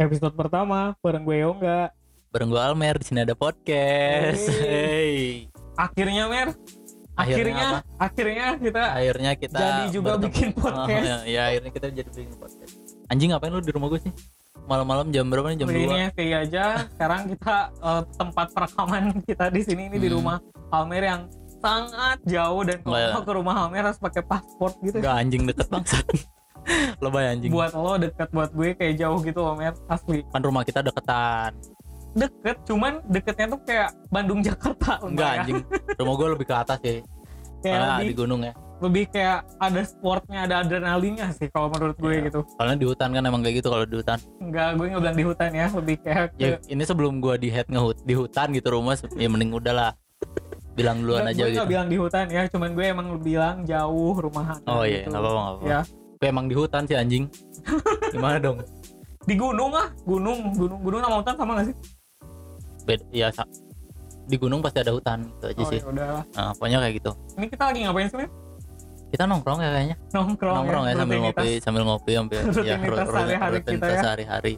episode pertama bareng gue Yoga. Bareng gue Almer di sini ada podcast. Hey. Hey. Akhirnya Mer, akhirnya Akhirnya akhirnya, kita Akhirnya kita Jadi juga bertemu. bikin podcast. Oh, ya, ya, akhirnya kita jadi bikin podcast. Anjing ngapain lu di rumah gue sih? Malam-malam jam berapa nih? Jam begini 2. ya kayak aja. Sekarang kita eh, tempat perekaman kita di sini ini di Hmm. rumah Almer yang sangat jauh dan kalau ke rumah Almer harus pakai paspor gitu. Enggak anjing deket bangsat. Lebay anjing. Buat lo deket buat gue kayak jauh gitu loh Mer asli. Kan rumah kita deketan. Deket cuman deketnya tuh kayak Bandung Jakarta Enggak ya. anjing. Rumah gue lebih ke atas sih. Kayak Karena lebih di gunung ya. lebih kayak ada sportnya ada adrenalinnya sih kalau menurut gue Iya. gitu Soalnya di hutan kan emang kayak gitu kalau di hutan. enggak gue nggak bilang di hutan ya lebih kayak ke, Ya ini sebelum gua di head ngehut di hutan gitu rumah ya mending udahlah bilang duluan aja gue gitu. nggak bilang di hutan ya cuman gue emang bilang jauh rumahan Oh iya, gitu. nggak apa-apa, apa-apa. ya emang di hutan sih anjing. Gimana dong? di gunung ah gunung gunung gunung sama hutan sama gak sih Beda, ya sa- di gunung pasti ada hutan gitu aja oh sih. ya udah Nah, pokoknya kayak gitu. ini kita lagi ngapain sih? Kita nongkrong ya kayaknya. nongkrong, nongkrong ya, sambil rutinitas. ngopi, sambil ngopi sambil ya Rutinitas ya. sehari-hari.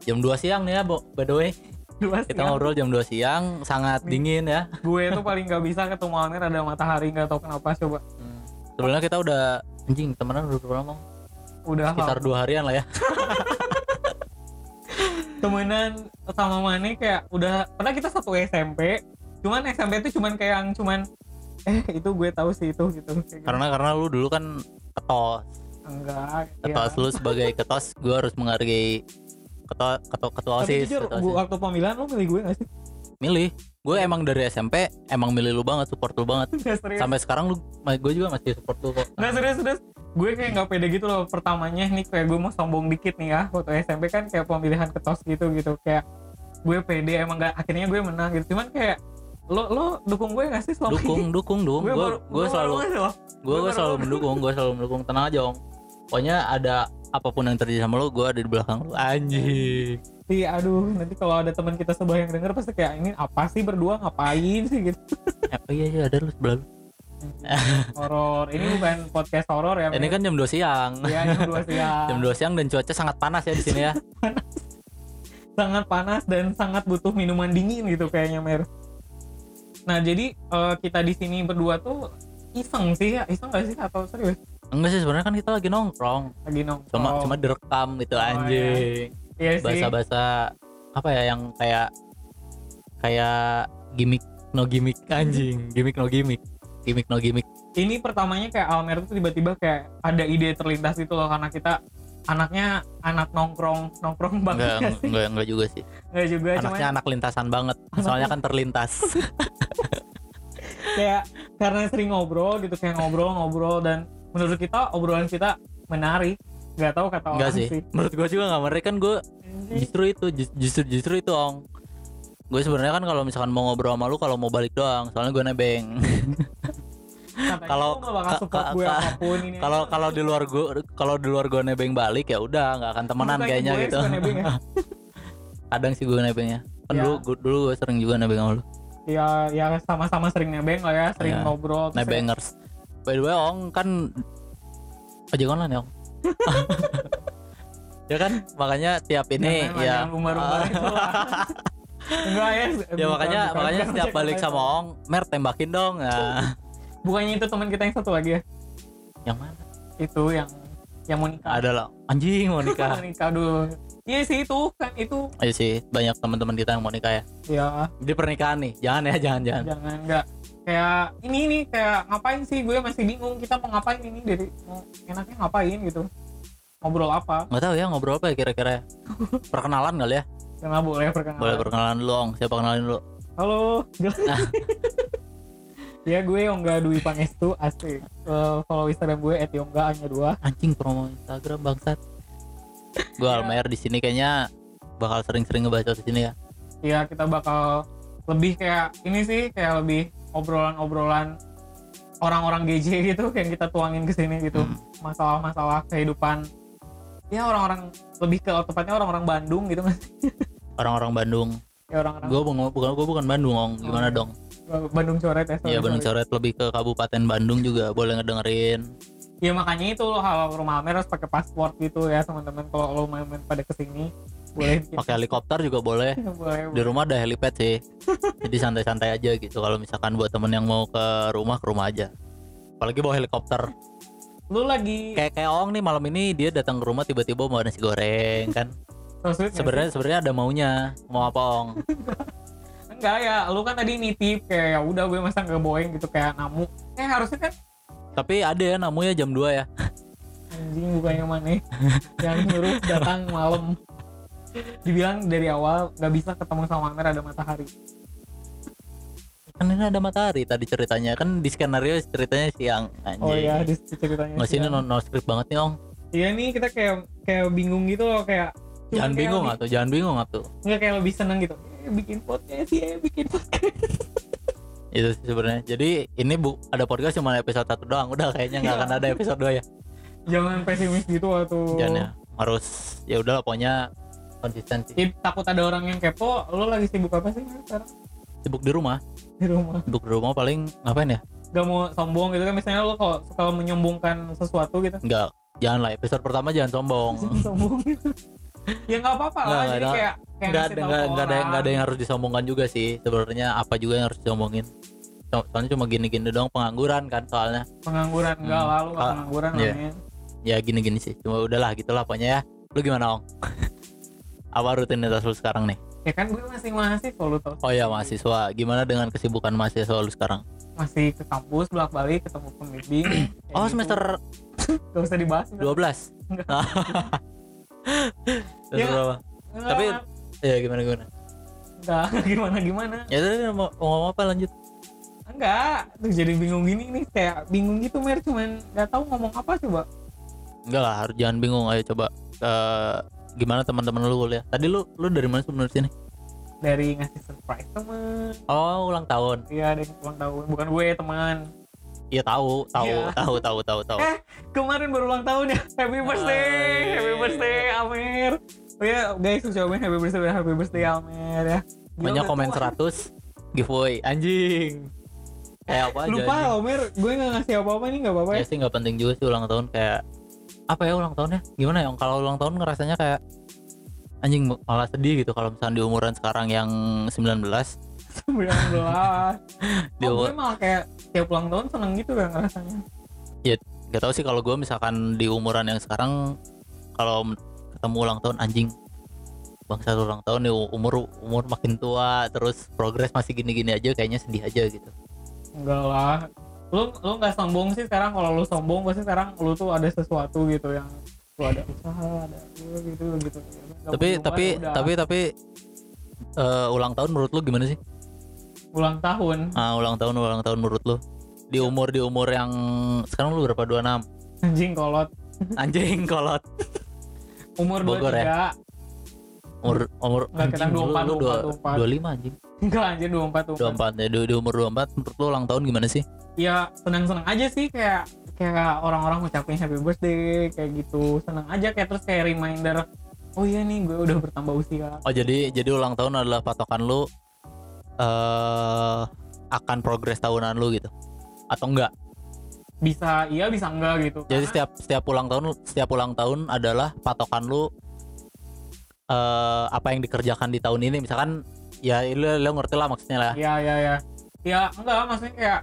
Jam 2 siang nih ya, Bo. By the way, Dua kita siang. ngobrol jam 2 siang, sangat Nih. dingin ya. gue tuh paling nggak bisa ketemu Almer ada matahari nggak tahu kenapa coba Hmm. Sebenarnya kita udah anjing temenan udah berapa lama? udah Sekitar dua harian lah ya. temenan sama Mane kayak udah pernah kita satu SMP cuman SMP itu cuman kayak yang cuman eh itu gue tahu sih itu gitu gitu. Karena karena lu dulu kan ketos. enggak ketua ya. lu sebagai ketos gue harus menghargai ketua ketua ketua tapi osis jujur ketua bu, OSIS. waktu pemilihan lo milih gue gak sih milih gue emang dari SMP emang milih lu banget support lu banget. Sampai sekarang lu gue juga masih support lu kok. Nggak serius serius. Gue kayak nggak pede gitu loh. Pertamanya nih kayak gue mau sombong dikit nih ya. Waktu SMP kan kayak pemilihan ketos gitu gitu. Kayak gue pede emang nggak akhirnya gue menang gitu. Cuman kayak lo lo dukung gue gak sih selama dukung ini? dukung dukung gue gue gue selalu gue gue selalu mendukung gue selalu mendukung. Tenang aja om. Pokoknya ada apa pun yang terjadi sama lu gue ada di belakang lu anjing Iya, aduh, nanti kalau ada teman kita sebelah yang denger pasti kayak ini apa sih berdua ngapain sih gitu. oh iya iya ada lu sebelah Horor. Ini bukan podcast horor ya. ini kan jam 2 siang Iya, jam 2 siang. jam 2 siang dan cuaca sangat panas ya di sini ya sangat panas dan sangat butuh minuman dingin gitu kayaknya Mer. Nah, jadi eh, kita di sini berdua tuh iseng sih ya, iseng gak sih atau serius? enggak sih sebenarnya kan kita lagi nongkrong Lagi nongkrong. cuma cuma direkam gitu Oh, iya. anjing iya bahasa-bahasa apa ya yang kayak kayak gimmick no gimmick anjing. Gimmick no gimmick. Gimmick no gimmick. Ini pertamanya kayak Almer tuh tiba-tiba kayak ada ide terlintas itu loh karena kita anaknya anak nongkrong nongkrong banget enggak enggak enggak juga sih. Enggak juga cuman anaknya anak lintasan banget. Soalnya kan terlintas. Kayak karena sering ngobrol gitu kayak ngobrol-ngobrol dan menurut kita obrolan kita menarik nggak tahu kata enggak orang sih. menurut gua juga nggak menarik kan gua justru itu ju- justru justru itu ong. Gue sebenarnya kan kalau misalkan mau ngobrol sama lu kalau mau balik doang. Soalnya gue nebeng. Kalau- gue kalau kalau di luar gue kalau di luar gue nebeng balik ya udah nggak akan temenan Makanya kayaknya gue gitu. ya. kadang sih gue nebengnya kan Ya. dulu gua- dulu gue sering juga nebeng sama lu. Ya ya sama-sama sering nebeng lah ya sering Iya. ngobrol ya, nebengers. By the way ong kan ojek online ya ong ya kan? Makanya tiap ini jangan ya. enggak ya. Ya makanya bukan- makanya bukan setiap balik sama ong mer tembakin dong. Nah bukannya itu teman kita yang satu lagi ya? Yang mana? Itu yang yang mau nikah. Ada lah anjing mau mau nikah nikah dulu iya sih itu kan itu. Ayo sih banyak teman-teman kita yang mau nikah ya. Ya di pernikahan nih jangan ya jangan jangan. Jangan enggak. Kayak ini nih kayak ngapain sih? Gue masih bingung kita mau ngapain ini? Dari mau enaknya ngapain gitu? Ngobrol apa? Nggak tahu ya ngobrol apa ya kira-kira ya? Perkenalan kali ya? Karena boleh perkenalan. Boleh perkenalan dulu ong. Siapa kenalin dulu? Halo. Ya gue Yongga Dwi Pangestu asik Eh, follow Instagram gue @yongga hanya dua. Anjing promo Instagram bangsat gue. Almer di sini kayaknya bakal sering-sering ngebaca di sini ya ya kita bakal lebih kayak ini sih kayak lebih obrolan-obrolan orang-orang GJ gitu yang kita tuangin ke sini gitu. Hmm. masalah-masalah kehidupan. Ya orang-orang lebih ke tepatnya orang-orang Bandung gitu kan orang-orang Bandung. Ya orang-orang. Gue bukan bukan gue bukan Bandung ong. Gimana Oh, iya. dong? Bandung coret ya Iya Bandung coret. Lebih ke Kabupaten Bandung juga. Boleh ngedengerin ya makanya itu lo kalau ke rumah Amer harus pakai paspor gitu ya teman-teman. Kalau lo main-main pada ke sini boleh pakai helikopter juga boleh. Boleh di rumah ada helipad sih. Jadi santai-santai aja gitu. Kalau misalkan buat temen yang mau ke rumah ke rumah aja. Apalagi bawa helikopter. Lu lagi kayak kayak Ong nih malam ini dia datang ke rumah tiba-tiba mau nasi goreng kan? Sebenarnya sebenarnya ada maunya. Mau apa Ong? Enggak ya. Lu kan tadi nitip kayak ya udah gue masa nggak boeing gitu. Kayak namu. Kayak harusnya kan tapi ada ya namunya jam 2 ya. Anjing bukannya mana yang nyuruh datang malam. Dibilang dari awal nggak bisa ketemu sama Amer ada matahari. Kan ini ada matahari tadi ceritanya. Kan di skenario ceritanya siang. Anjing. Oh iya di ceritanya sini siang. no, no script banget nih Ong. Iya nih kita kayak kayak bingung gitu loh kayak jangan kayak bingung atau jangan bingung atau nggak kayak lebih seneng gitu. Eh, bikin podcast ya bikin podcast itu sih sebenarnya. Jadi ini bu ada podcast cuma episode satu doang. Udah kayaknya nggak akan ada episode 2 ya. Jangan pesimis gitu atau jangan ya. Harus ya udah pokoknya konsisten sih. Ih, takut ada orang yang kepo lo lagi sibuk apa sih sekarang? Sibuk di rumah. Di rumah. Sibuk di rumah paling ngapain ya? Gak mau sombong gitu kan? Misalnya lo kalau suka menyombongkan sesuatu gitu. Nggak. Jangan lah episode pertama jangan sombong. Sombong gitu ya nggak apa-apa lah. Jadi kayak kayak nggak ada nggak ada nggak ada yang harus disombongkan juga sih. Sebenarnya apa juga yang harus disombongin? So- soalnya cuma gini-gini doang pengangguran kan soalnya. Pengangguran enggak Hmm. nggak Ah, pengangguran iya. namanya ya gini-gini sih. Cuma udahlah gitulah pokoknya ya. Lu gimana ong? Apa rutinitas lu sekarang nih? Ya kan gue masih mahasiswa lu tau. Oh ya mahasiswa. Gimana dengan kesibukan mahasiswa lu sekarang? Masih ke kampus bolak balik ketemu pembimbing. Oh gitu. semester gak usah dibahas 12 Enggak. Ya. berapa? Enggak, Tapi- ya gimana gimana? Enggak gimana gimana? Ya tadi mau mau ngomong apa lanjut? Enggak tuh jadi bingung gini nih kayak bingung gitu mer cuman nggak tahu ngomong apa coba. Enggak lah harus jangan bingung ayo coba eh, gimana teman-teman lu kuliah tadi lu lu dari mana sebenarnya sini? Dari ngasih surprise teman. Oh ulang tahun. Iya yang ulang tahun. Bukan gue teman iya tahu tahu Iya. tahu tahu tahu tahu. Eh, kemarin baru ulang tahun ya. Happy birthday Hai. happy birthday Amer oh ya guys ucapin happy birthday happy birthday Amer ya. Gila, banyak komen tua. 100 giveaway anjing. Kayak apa aja lupa anjing. Amer gue nggak ngasih apa-apa nih nggak apa-apa ya. Ya sih nggak penting juga sih ulang tahun kayak apa ya ulang tahunnya? Gimana ya? Kalau ulang tahun ngerasanya kayak anjing malah sedih gitu kalau misalnya di umuran sekarang yang 19 19 di oh, gue malah kayak tiap ulang tahun seneng gitu kan rasanya gak tau sih kalau gue misalkan di umuran yang sekarang kalau ketemu ulang tahun anjing bangsa ulang tahun nih umur umur makin tua terus progres masih gini-gini aja kayaknya sedih aja gitu. Enggak lah. Lu lu nggak sombong sih sekarang. Kalau lu sombong pasti sekarang lu tuh ada sesuatu gitu yang lu ada usaha ada gitu gitu. Nggak tapi tapi ya udah. tapi tapi eh, ulang tahun menurut lu gimana sih ulang tahun. Ah ulang tahun ulang tahun menurut lu. Di umur di umur yang sekarang lu berapa? 26 anjing kolot. Anjing kolot. Umur Bogor 23 ya? umur umur Nggak, anjing, 24, lu dua- 24. 25 anjing. Enggak anjir 24 tuh 24 ya di, di umur 24 menurut lu ulang tahun gimana sih? Ya senang-senang aja sih kayak kayak orang-orang ngucapin happy birthday kayak gitu. Senang aja kayak terus kayak reminder oh iya nih gue udah bertambah usia. Oh jadi jadi ulang tahun adalah patokan lu eh akan progres tahunan lu gitu atau enggak? bisa iya bisa enggak gitu Jadi Karena- setiap setiap ulang tahun setiap ulang tahun adalah patokan lu eh apa yang dikerjakan di tahun ini misalkan ya lu, lu ngerti lah maksudnya lah. Iya iya iya. Ya enggak maksudnya kayak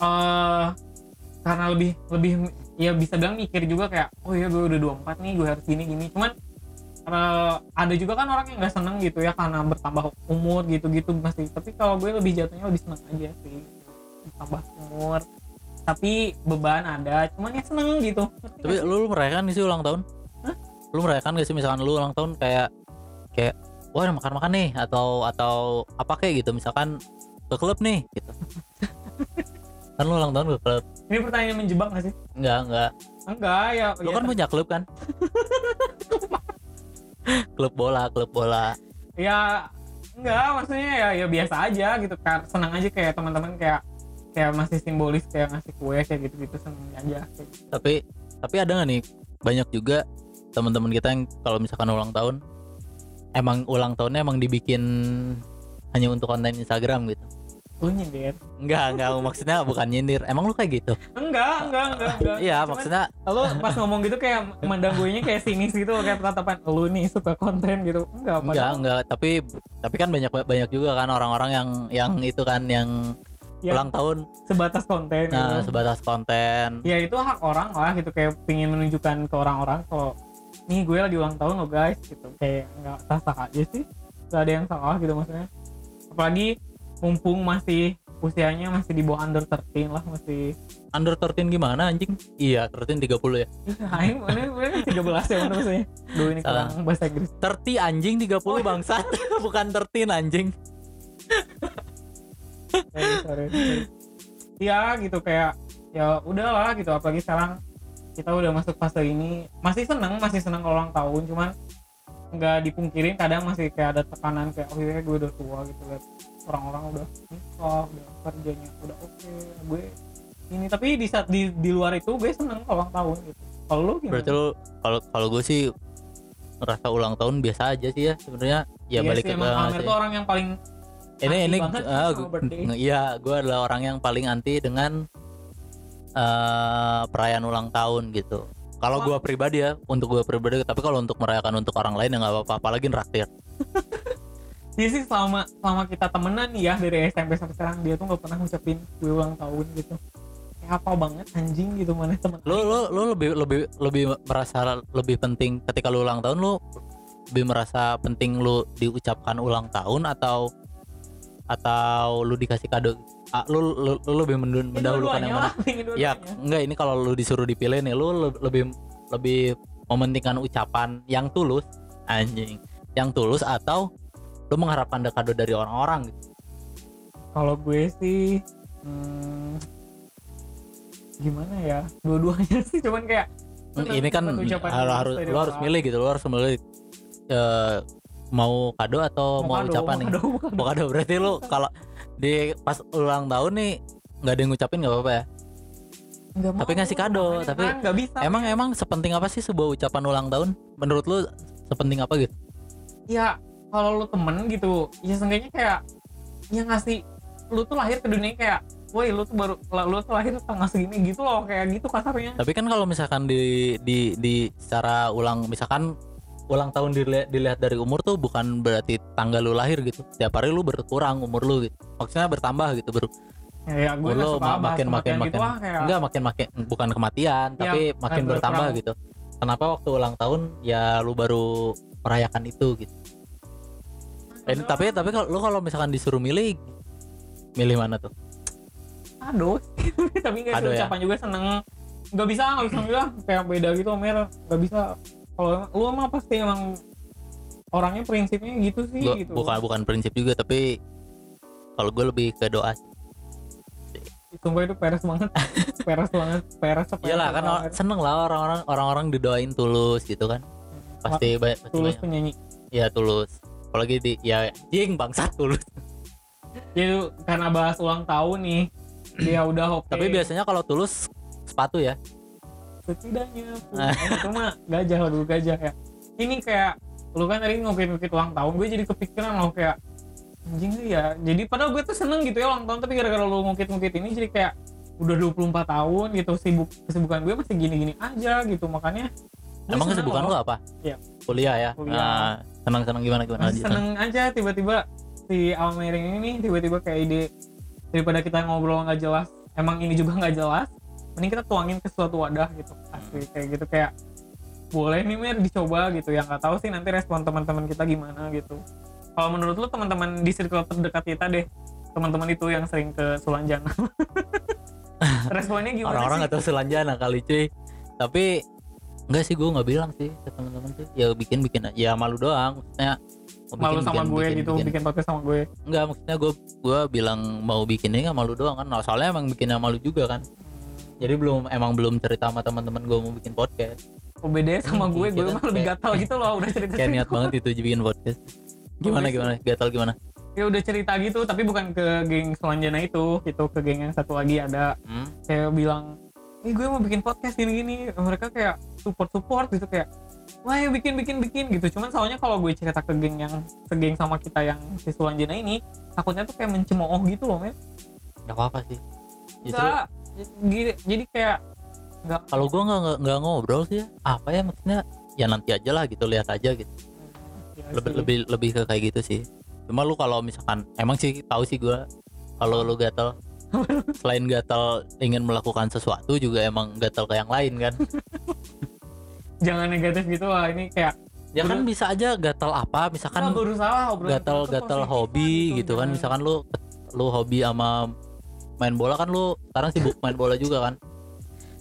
eh karena lebih lebih ya bisa bilang mikir juga kayak oh ya gue udah 24 nih gue harus gini gini. Cuman eh, ada juga kan orang yang nggak seneng gitu ya karena bertambah umur gitu-gitu masih. Tapi kalau gue lebih jatuhnya lebih seneng aja sih bertambah umur. Tapi beban ada, cuman ya seneng gitu. Tapi lu, lu merayakan sih ulang tahun? Lu merayakan gak sih misalkan lu ulang tahun kayak kayak wah makan-makan nih atau atau apa kayak gitu misalkan ke klub nih gitu. kan lu ulang tahun ke klub. ini pertanyaan menjebak gak sih? Enggak, enggak. Enggak ya. Lu ya, kan punya klub kan? klub bola, klub bola. ya enggak maksudnya ya ya biasa aja gitu kan senang aja kayak teman-teman kayak kayak masih simbolis kayak ngasih kue kayak gitu-gitu seneng aja kayak gitu. Tapi tapi ada nggak nih banyak juga teman-teman kita yang kalau misalkan ulang tahun emang ulang tahunnya emang dibikin hanya untuk konten Instagram gitu. Lu nyindir? Enggak, enggak maksudnya bukan nyindir. Emang lu kayak gitu? enggak enggak enggak enggak. Iya, maksudnya lu pas ngomong gitu kayak mandang gue kayak sinis gitu kayak tatapan lu nih suka konten gitu. Enggak enggak, padahal enggak, tapi tapi kan banyak banyak juga kan orang-orang yang yang itu kan yang ya, ulang tahun. sebatas konten nah gitu. sebatas konten. ya itu hak orang lah gitu. Kayak pingin menunjukkan ke orang-orang kalau nih gue lagi ulang tahun loh guys gitu. Kayak nggak sah sah aja sih. Gak ada yang salah gitu maksudnya. Apalagi mumpung masih usianya masih di bawah under 13 lah masih Under 13 gimana anjing? Iya, 13 30 ya. Aing mana mana 13 ya mana maksudnya Duh ini Salah. kurang bahasa Inggris 30 anjing 30 Oh, iya. bangsat. bukan 13 anjing. sorry, sorry, sorry. ya gitu kayak ya udahlah gitu apalagi sekarang kita udah masuk fase ini masih seneng masih seneng kalau ulang tahun cuman nggak dipungkirin kadang masih kayak ada tekanan kayak oh iya gue udah tua gitu lihat orang-orang udah nikah udah kerjanya udah oke gue ini tapi di saat di, di luar itu gue seneng ulang tahun gitu kalau lu gimana? Berarti lu kalau kalau gue sih ngerasa ulang tahun biasa aja sih ya sebenarnya. Ya Iya balik sih, ke emang sih. tuh orang yang paling ini ini nge- iya gue adalah orang yang paling anti dengan eh perayaan ulang tahun gitu kalau gue pribadi ya untuk gue pribadi tapi kalau untuk merayakan untuk orang lain ya nggak apa-apa apalagi neraktir Iya sih selama selama kita temenan nih ya dari SMP sampai sekarang dia tuh nggak pernah ngucapin gue ulang tahun gitu. Kayak apa banget anjing gitu mana temen. lu lu lu lebih lebih lebih merasa lebih penting ketika lu ulang tahun lu lebih merasa penting lu diucapkan ulang tahun atau atau lu dikasih kado Ah, lu, lu, lu lebih mendahulukan yang mana lah, Ya enggak ini kalau lu disuruh dipilih nih lu le- lebih lebih mementingkan ucapan yang tulus anjing yang tulus atau lu mengharapkan ada kado dari orang-orang gitu. Kalau gue sih hmm, gimana ya? Dua-duanya sih cuman kayak Hmm, ini kan harus dari lu harus milih gitu lu harus milih eh, mau kado atau mau, kado, ucapan mau nih kado, mau kado. mau kado berarti lu kalau di pas ulang tahun nih nggak ada yang ngucapin nggak apa-apa ya Nggak Tapi mau, ngasih kado, makanya tapi kan nggak bisa. emang emang sepenting apa sih sebuah ucapan ulang tahun menurut lu sepenting apa gitu ya kalau lu temen gitu ya seenggaknya kayak ya ngasih lu tuh lahir ke dunia kayak woi lu tuh baru lu tuh lahir tanggal segini gitu loh kayak gitu kasarnya Tapi kan kalau misalkan di di di secara ulang misalkan ulang tahun dilihat, dilihat dari umur tuh bukan berarti tanggal lu lahir gitu. Setiap hari lu berkurang umur lu gitu. Maksudnya bertambah gitu, Bro. ya, ya gue Umur lu ma- makin makin makin gitu lah kayak enggak makin makin bukan kematian, Ya, tapi makin bertambah berkurang. gitu. Kenapa waktu ulang tahun ya lu baru merayakan itu gitu. Eh, tapi tapi kalau lu kalau misalkan disuruh milih milih mana tuh? aduh tapi nggak Kado sih ya? ucapan juga seneng. Nggak bisa nggak bisa juga kayak beda gitu Mer. Nggak bisa. Kalau lu emang pasti emang orangnya prinsipnya gitu sih Gua, gitu. bukan bukan prinsip juga tapi kalau gue lebih ke doa sumpah itu peres banget. Peres banget peres Iyalah kan seneng lah orang-orang orang-orang didoain tulus gitu kan. Pasti banyak tulus penyanyi. Ya tulus. Apalagi di ya jing bangsat tulus. Jadi karena bahas ulang tahun nih, dia udah oke. Tapi biasanya kalau tulus sepatu ya. setidaknya itu mah gajah dulu gajah ya. Ini kayak lu kan tadi ngukit-ngukit ulang tahun, gue jadi kepikiran loh kayak anjing ya. Jadi padahal gue tuh seneng gitu ya ulang tahun, tapi gara-gara lu ngukit-ngukit ini jadi kayak udah 24 tahun gitu sibuk kesibukan gue masih gini-gini aja gitu makanya Emang kesibukan lu apa? Iya. Kuliah ya. Kuliah. Nah, senang-senang gimana gimana? Masih aja. seneng aja tiba-tiba si Almering ini nih tiba-tiba kayak ide daripada kita ngobrol nggak jelas. Emang ini juga nggak jelas mending kita tuangin ke suatu wadah gitu. Asli kayak gitu. Kayak boleh nih Mer dicoba gitu. Yang nggak tahu sih nanti respon teman-teman kita gimana gitu. Kalau menurut lu teman-teman di circle terdekat kita deh. Teman-teman itu yang sering ke Sulanjana. Responnya gimana Orang-orang nggak tahu selanjana kali cuy. Tapi enggak sih gue nggak bilang sih ke teman-teman tuh. Ya bikin bikin aja. Ya malu doang. Maksudnya mau malu bikin, sama bikin, gue bikin, gitu bikin. bikin podcast sama gue Enggak maksudnya gue gue bilang mau bikin ini nggak malu doang kan. Nah, soalnya emang bikinnya malu juga kan. Jadi belum emang belum cerita sama teman-teman gue mau bikin podcast. oh beda sama Hmm, gue gue kita mah lebih gatal gitu loh udah cerita Kayak niat banget itu bikin podcast. Gimana sih. gimana? Gatal gimana? ya udah cerita gitu tapi bukan ke geng Selanjana itu itu ke geng yang satu lagi ada Hmm? kayak bilang ih gue mau bikin podcast gini gini mereka kayak support support gitu kayak wah ya bikin bikin bikin gitu. Cuman soalnya kalau gue cerita ke geng yang segeng sama kita yang si Sulanjana ini takutnya tuh kayak mencemooh gitu loh men. Nggak apa-apa sih. Enggak, jadi, jadi kayak nggak kalau gua nggak nggak- ngobrol sih ya apa ya maksudnya? Ya nanti aja lah gitu lihat aja gitu. Ya lebih sih. lebih lebih ke kayak gitu sih. Cuma lu kalau misalkan emang sih tahu sih gua kalau lu gatel selain gatel ingin melakukan sesuatu juga emang gatel ke yang lain kan? Jangan negatif gitu lah ini kayak ya kan bisa aja gatel apa misalkan kan kita tuh gatel positif hobi gitu kan jangan- misalkan lu lu hobi sama main bola kan lu sekarang sibuk main bola juga kan?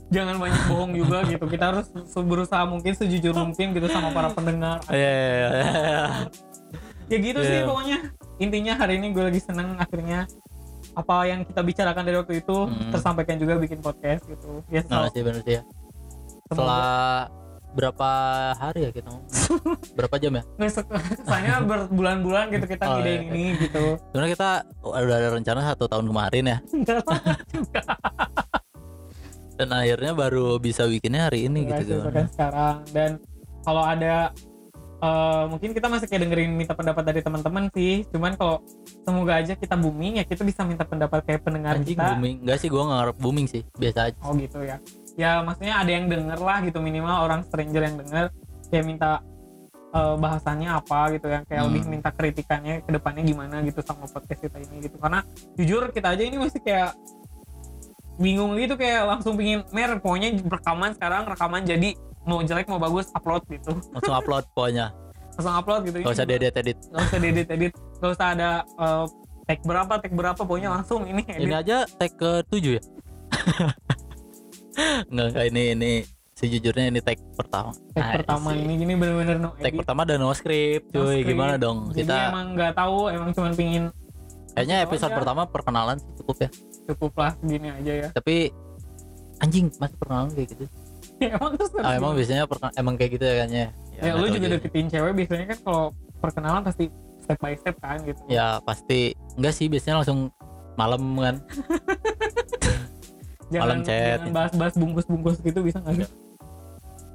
Jangan banyak bohong juga gitu kita harus berusaha mungkin sejujur mungkin gitu sama para pendengar. Iya, iya, iya. ya gitu sih Iya. pokoknya. Intinya hari ini gue lagi seneng akhirnya apa yang kita bicarakan dari waktu itu Hmm. tersampaikan juga bikin podcast gitu ya Nah, sih bener sih ya. Setelah berapa hari ya kita berapa jam ya? kesannya berbulan-bulan gitu kita Oh, iya. ini gitu Sebenarnya kita udah ada rencana satu tahun kemarin ya, dan akhirnya baru bisa bikinnya hari ini gitu kan. sekarang dan kalau ada eh, mungkin kita masih kayak dengerin minta pendapat dari teman-teman sih. Cuman kalau semoga aja kita booming ya kita bisa minta pendapat kayak pendengar Anjing kita. booming, enggak sih gua nggak ngarep booming sih, biasa aja. oh gitu ya. Ya maksudnya ada yang denger lah gitu minimal orang stranger yang denger kayak minta eh, bahasannya apa gitu yang kayak Hmm. lebih minta kritikannya ke depannya gimana gitu sama podcast kita ini gitu. Karena jujur kita aja ini masih kayak bingung gitu kayak langsung pingin mer pokoknya rekaman sekarang rekaman jadi mau jelek mau bagus upload gitu Langsung upload pokoknya, langsung upload gitu gak usah diedit edit. nggak usah diedit edit nggak usah ada eh, tag berapa tag berapa pokoknya langsung ini edit Ini aja tag ke 7 ya? Enggak, enggak ini ini sejujurnya ini tag pertama. tag Ah, pertama sih. ini gini bener-bener no Tag edit pertama dan no script, no cuy. script. Gimana dong? jadi Kita emang nggak tahu emang cuma pingin kayaknya episode aja. pertama perkenalan cukup ya. cukup lah gini aja ya Tapi anjing masih perkenalan kayak gitu. emang terus Ah, harus emang biasanya emang kayak gitu ya kayaknya. ya, nggak lu tahu juga deketin cewek biasanya kan kalau perkenalan pasti step by step kan gitu Ya pasti enggak sih biasanya langsung malam kan. jangan, malam chat. jangan bahas-bahas bungkus-bungkus gitu bisa nggak sih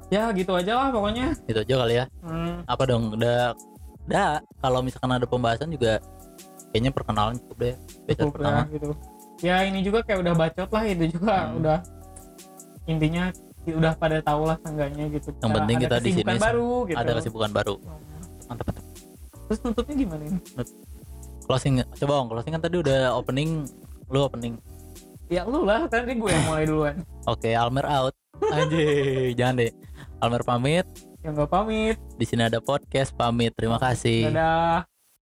ya gitu aja lah pokoknya Gitu aja kali ya. hmm, Apa dong? Udah udah kalau misalkan ada pembahasan juga kayaknya perkenalan cukup deh. Cukup pertama. ya gitu ya ini juga kayak udah bacot lah itu juga Hmm. udah intinya udah pada tahu lah seenggaknya gitu Yang penting ada kita di sini baru gitu Ada kesibukan baru. Mantap mantap. terus nutupnya gimana ini Closing coba Om, closing kan tadi udah opening lu opening. ya lu lah tadi gue yang mulai duluan Oke, Almer out. Anjir, jangan deh. Almer pamit. yang gak pamit Di sini ada podcast pamit. Terima kasih. dadah